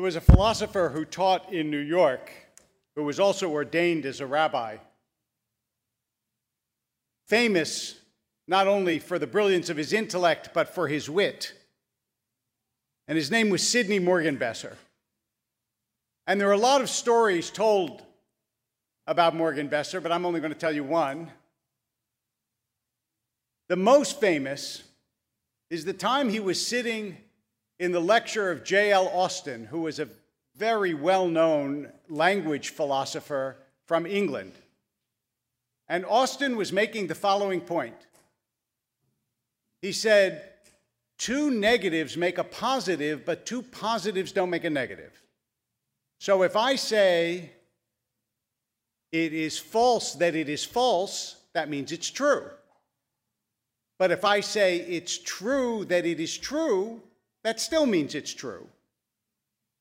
There was a philosopher who taught in New York who was also ordained as a rabbi, famous not only for the brilliance of his intellect, but for his wit. And his name was Sidney Morgenbesser. And there are a lot of stories told about Morgenbesser, but I'm only going to tell you one. The most famous is the time he was sitting in the lecture of J.L. Austin, who was a very well known language philosopher from England. And Austin was making the following point. He said, Two negatives make a positive, but two positives don't make a negative. So if I say it is false that it is false, that means it's true. But if I say it's true that it is true, that still means it's true.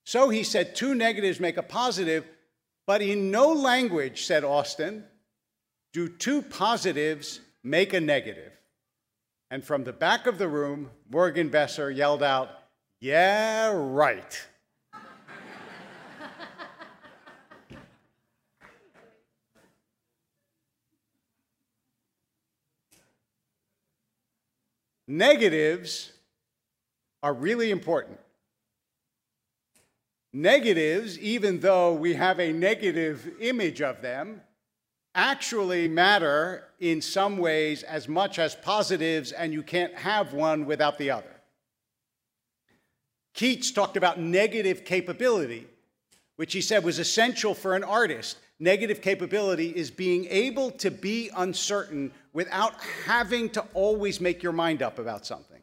So he said two negatives make a positive, but in no language, said Austin, do two positives make a negative. And from the back of the room, Morgenbesser yelled out, Yeah, right. Negatives are really important. Negatives, even though we have a negative image of them, actually matter in some ways as much as positives, and you can't have one without the other. Keats talked about negative capability, which he said was essential for an artist. Negative capability is being able to be uncertain without having to always make your mind up about something.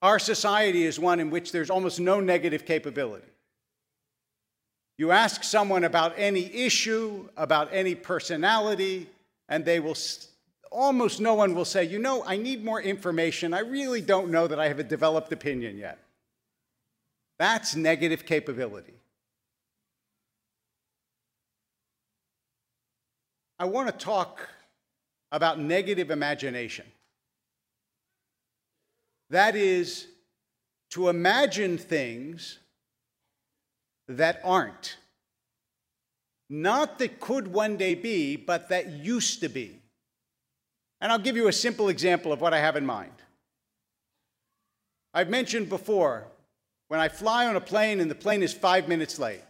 Our society is one in which there's almost no negative capability. You ask someone about any issue, about any personality, and they will almost no one will say, You know, I need more information. I really don't know that I have a developed opinion yet. That's negative capability. I want to talk about negative imagination. That is, to imagine things that aren't. Not that could one day be, but that used to be. And I'll give you a simple example of what I have in mind. I've mentioned before when I fly on a plane and the plane is five minutes late,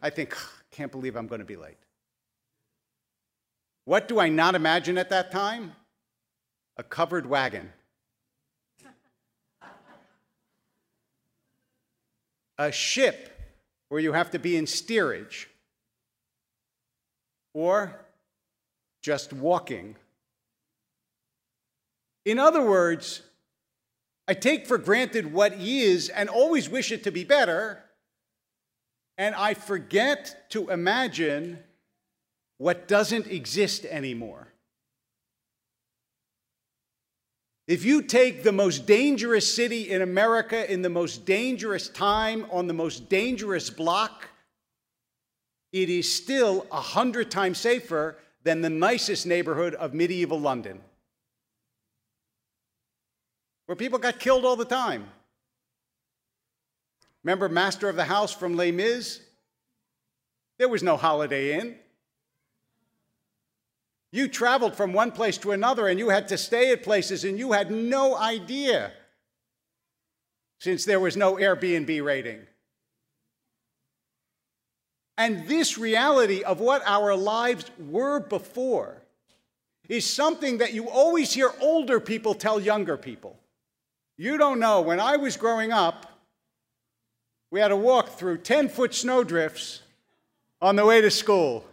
I think, can't believe I'm going to be late. What do I not imagine at that time? A covered wagon. A ship where you have to be in steerage. Or just walking. In other words, I take for granted what is and always wish it to be better, and I forget to imagine what doesn't exist anymore. If you take the most dangerous city in America in the most dangerous time on the most dangerous block, it is still a hundred times safer than the nicest neighborhood of medieval London, where people got killed all the time. Remember Master of the House from Les Mis? There was no Holiday Inn. You traveled from one place to another and you had to stay at places and you had no idea since there was no Airbnb rating. And this reality of what our lives were before is something that you always hear older people tell younger people. You don't know, when I was growing up, we had to walk through 10 foot snowdrifts on the way to school.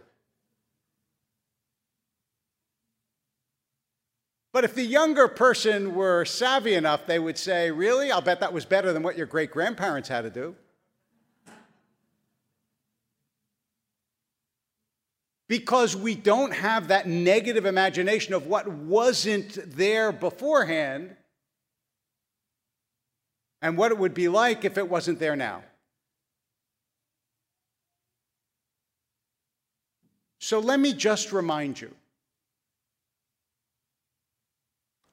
But if the younger person were savvy enough, they would say, Really? I'll bet that was better than what your great grandparents had to do. Because we don't have that negative imagination of what wasn't there beforehand and what it would be like if it wasn't there now. So let me just remind you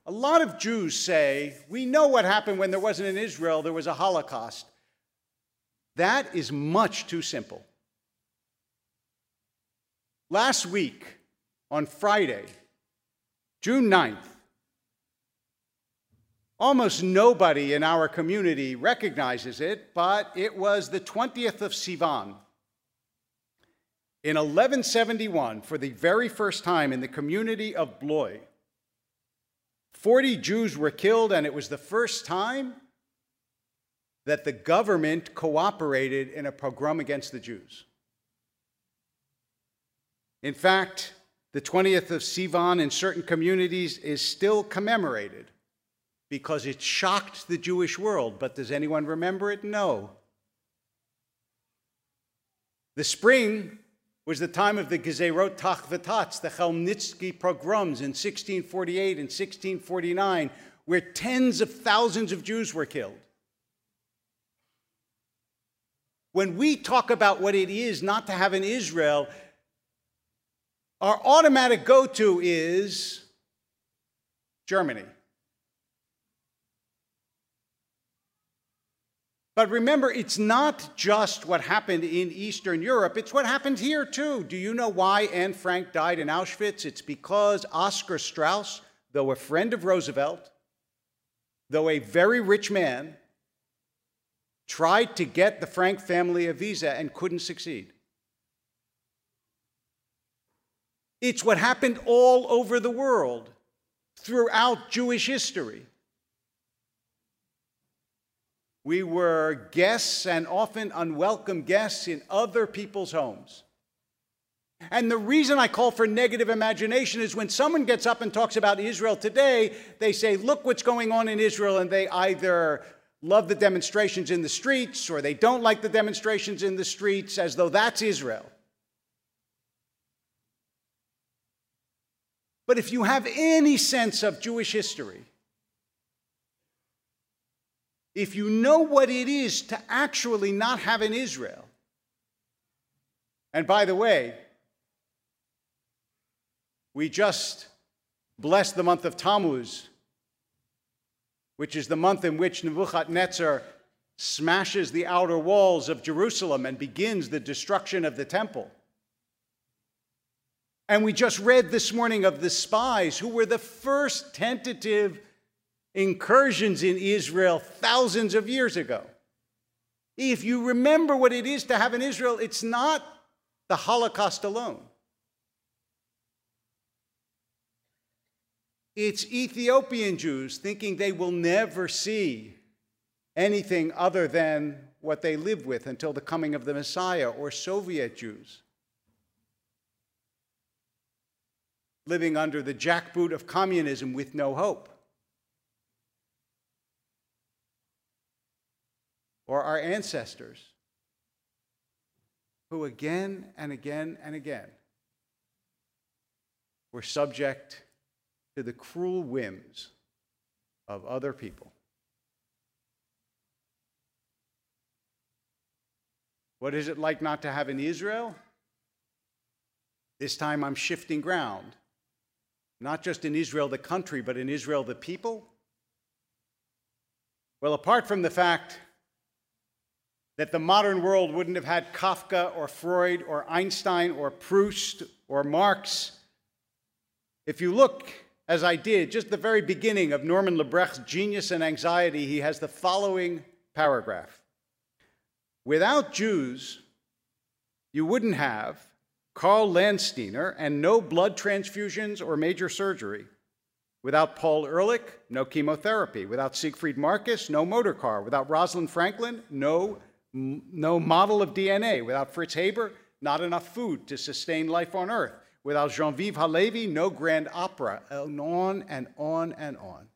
A lot of Jews say, we know what happened when there wasn't an Israel, there was a Holocaust. That is much too simple. Last week, on Friday, June 9th, almost nobody in our community recognizes it, but it was the 20th of Sivan. In 1171, for the very first time in the community of Blois, 40 Jews were killed, and it was the first time that the government cooperated in a pogrom against the Jews. In fact, the 20th of Sivan in certain communities is still commemorated because it shocked the Jewish world. But does anyone remember it? No. The spring was the time of the Gezerot Tachvatats, the Chmelnytsky pogroms in 1648 and 1649, where tens of thousands of Jews were killed. When we talk about what it is not to have an Israel, our automatic go to is Germany. But remember, it's not just what happened in Eastern Europe, it's what happened here too. Do you know why Anne Frank died in Auschwitz? It's because Oscar Strauss, though a friend of Roosevelt, though a very rich man, tried to get the Frank family a visa and couldn't succeed. It's what happened all over the world throughout Jewish history. We were guests and often unwelcome guests in other people's homes. And the reason I call for negative imagination is when someone gets up and talks about Israel today, they say, Look what's going on in Israel, and they either love the demonstrations in the streets or they don't like the demonstrations in the streets as though that's Israel. But if you have any sense of Jewish history, if you know what it is to actually not have an Israel, and by the way, we just blessed the month of Tammuz, which is the month in which Nebuchadnezzar smashes the outer walls of Jerusalem and begins the destruction of the temple. And we just read this morning of the spies who were the first tentative incursions in Israel thousands of years ago. If you remember what it is to have an Israel, it's not the Holocaust alone. It's Ethiopian Jews thinking they will never see anything other than what they live with until the coming of the Messiah, or Soviet Jews living under the jackboot of communism with no hope. Or our ancestors who again and again and again were subject to the cruel whims of other people. What is it like not to have an Israel? This time I'm shifting ground. Not just in Israel, the country, but in Israel, the people. Well, apart from the fact that the modern world wouldn't have had Kafka or Freud or Einstein or Proust or Marx. If you look, as I did, just the very beginning of Norman Lebrecht's Genius and Anxiety, he has the following paragraph Without Jews, you wouldn't have Karl Landsteiner and no blood transfusions or major surgery. Without Paul Ehrlich, no chemotherapy. Without Siegfried Marcus, no motor car. Without Rosalind Franklin, no no model of DNA. Without Fritz Haber, not enough food to sustain life on Earth. Without Genevieve Halevi, no grand opera. And on and on and on.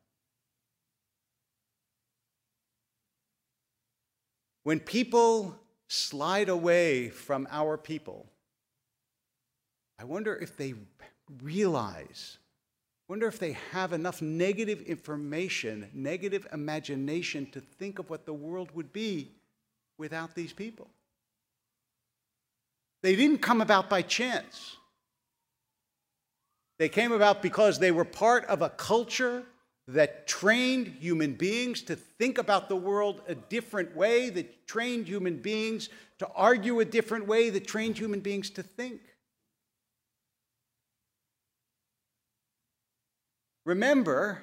When people slide away from our people, I wonder if they realize, wonder if they have enough negative information, negative imagination to think of what the world would be without these people. They didn't come about by chance. They came about because they were part of a culture that trained human beings to think about the world a different way, that trained human beings to argue a different way, that trained human beings to think. Remember,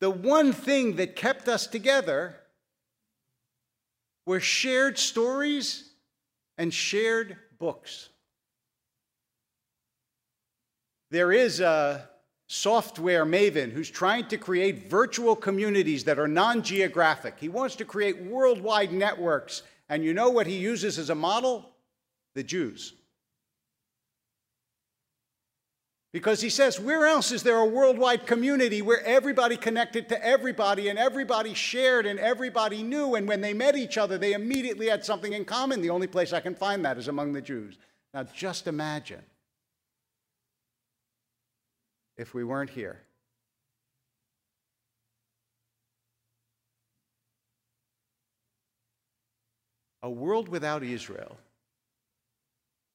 the one thing that kept us together were shared stories and shared books. There is a software maven who's trying to create virtual communities that are non geographic. He wants to create worldwide networks. And you know what he uses as a model? The Jews. Because he says, where else is there a worldwide community where everybody connected to everybody and everybody shared and everybody knew? And when they met each other, they immediately had something in common. The only place I can find that is among the Jews. Now, just imagine if we weren't here. A world without Israel,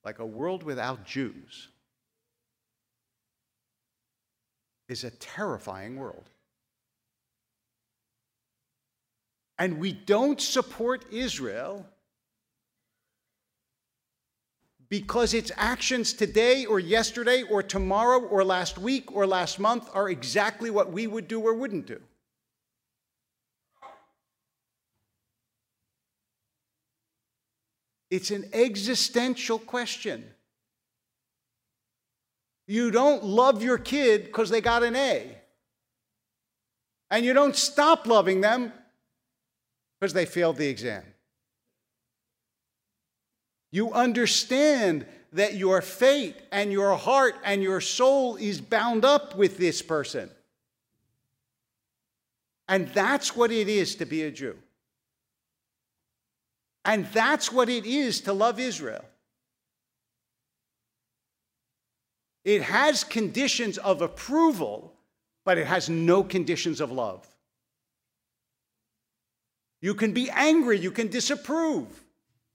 like a world without Jews, is a terrifying world. And we don't support Israel because its actions today or yesterday or tomorrow or last week or last month are exactly what we would do or wouldn't do. It's an existential question. You don't love your kid because they got an A. And you don't stop loving them because they failed the exam. You understand that your fate and your heart and your soul is bound up with this person. And that's what it is to be a Jew. And that's what it is to love Israel. It has conditions of approval, but it has no conditions of love. You can be angry, you can disapprove.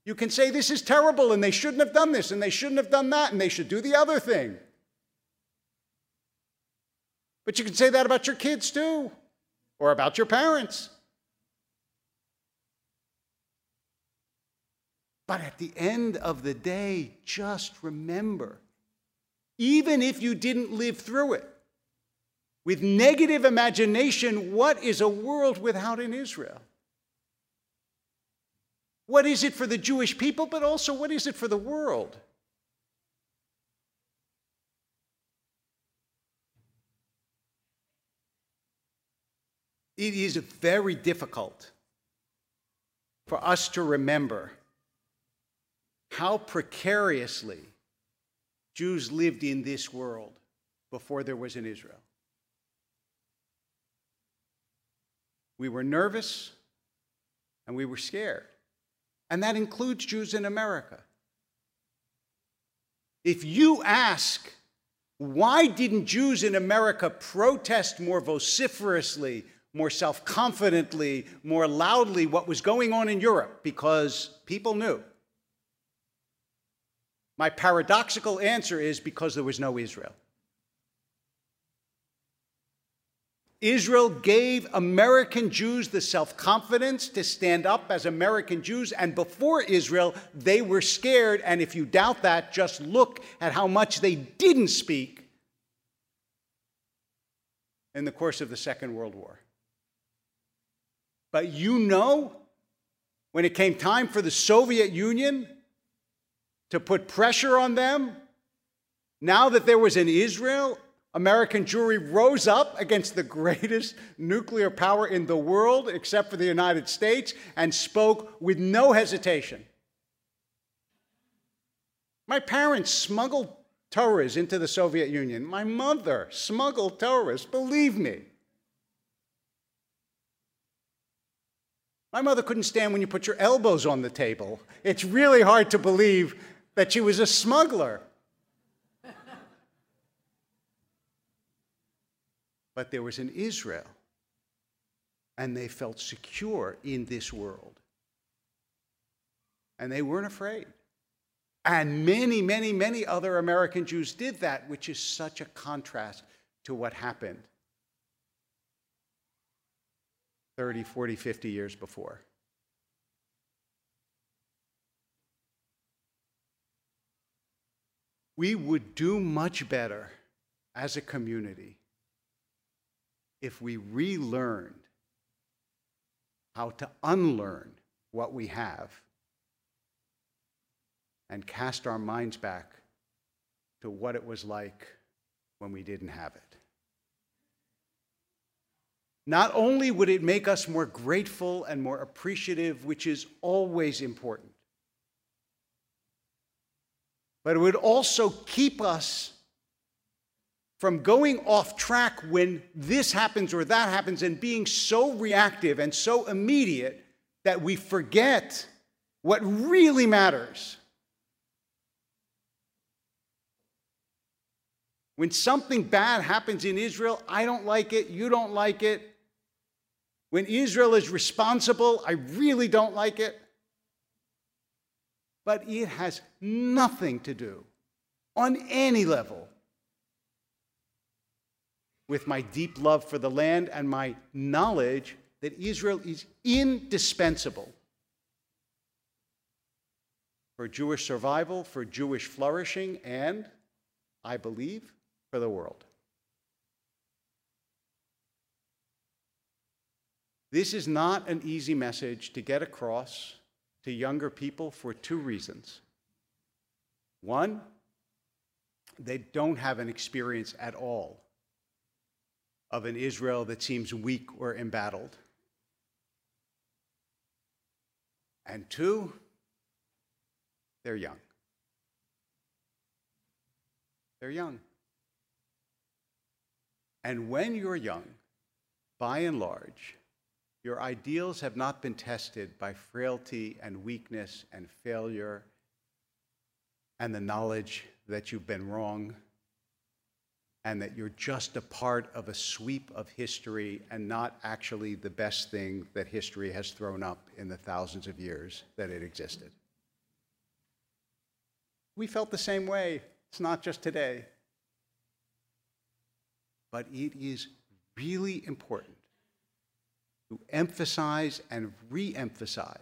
You can say this is terrible and they shouldn't have done this and they shouldn't have done that and they should do the other thing. But you can say that about your kids too, or about your parents. But at the end of the day, just remember even if you didn't live through it, with negative imagination, what is a world without an Israel? What is it for the Jewish people, but also what is it for the world? It is very difficult for us to remember how precariously Jews lived in this world before there was an Israel. We were nervous and we were scared. And that includes Jews in America. If you ask, why didn't Jews in America protest more vociferously, more self confidently, more loudly what was going on in Europe? Because people knew. My paradoxical answer is because there was no Israel. Israel gave American Jews the self confidence to stand up as American Jews, and before Israel, they were scared. And if you doubt that, just look at how much they didn't speak in the course of the Second World War. But you know, when it came time for the Soviet Union to put pressure on them, now that there was an Israel, American Jewry rose up against the greatest nuclear power in the world, except for the United States, and spoke with no hesitation. My parents smuggled Torahs into the Soviet Union. My mother smuggled Torahs, believe me. My mother couldn't stand when you put your elbows on the table. It's really hard to believe that she was a smuggler. but there was an Israel, and they felt secure in this world. And they weren't afraid. And many, many, many other American Jews did that, which is such a contrast to what happened 30, 40, 50 years before. We would do much better as a community if we relearned how to unlearn what we have and cast our minds back to what it was like when we didn't have it. Not only would it make us more grateful and more appreciative, which is always important, but it would also keep us from going off track when this happens or that happens and being so reactive and so immediate that we forget what really matters. When something bad happens in Israel, I don't like it, you don't like it. When Israel is responsible, I really don't like it. But it has nothing to do, on any level, with my deep love for the land and my knowledge that Israel is indispensable for Jewish survival, for Jewish flourishing, and, I believe, for the world. This is not an easy message to get across to younger people for two reasons. One, they don't have an experience at all of an Israel that seems weak or embattled. And two, they're young. They're young. And when you're young, by and large, your ideals have not been tested by frailty and weakness and failure and the knowledge that you've been wrong and that you're just a part of a sweep of history and not actually the best thing that history has thrown up in the thousands of years that it existed. We felt the same way. It's not just today but it is really important to emphasize and re emphasize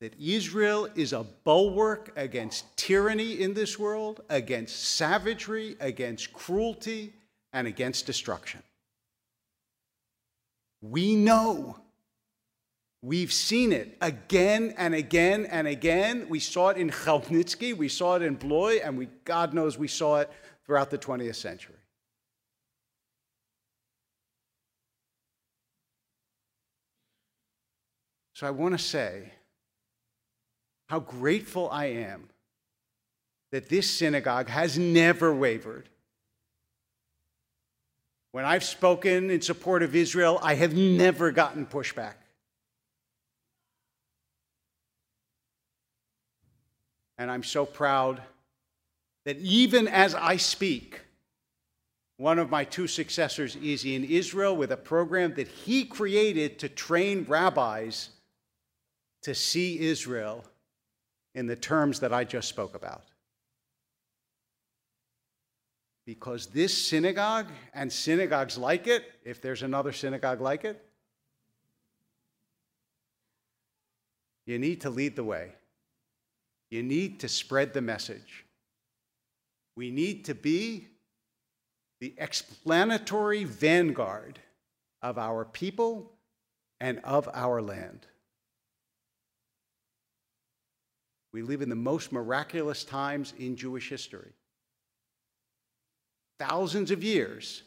that Israel is a bulwark against tyranny in this world, against savagery, against cruelty, and against destruction. We know. We've seen it again and again and again. We saw it in Chmelnytsky, we saw it in Blois, and we, God knows we saw it throughout the 20th century. So I want to say how grateful I am that this synagogue has never wavered. When I've spoken in support of Israel, I have never gotten pushback. And I'm so proud that even as I speak, one of my two successors is in Israel with a program that he created to train rabbis to see Israel in the terms that I just spoke about. Because this synagogue and synagogues like it, if there's another synagogue like it, you need to lead the way. You need to spread the message. We need to be the explanatory vanguard of our people and of our land. We live in the most miraculous times in Jewish history. Thousands of years,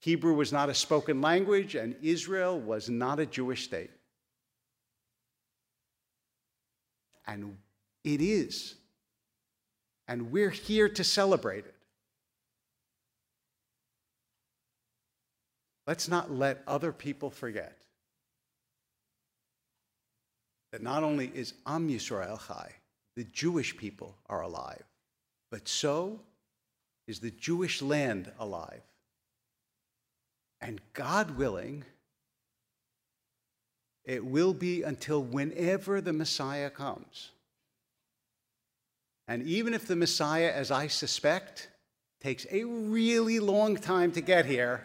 Hebrew was not a spoken language, and Israel was not a Jewish state. And it is and we're here to celebrate it. Let's not let other people forget that not only is Am Yisrael Chai, the Jewish people are alive, but so is the Jewish land alive. And God willing, it will be until whenever the Messiah comes. And even if the Messiah, as I suspect, takes a really long time to get here,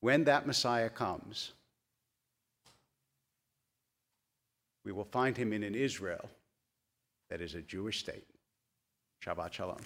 when that Messiah comes, we will find him in an Israel that is a Jewish state. Shabbat Shalom.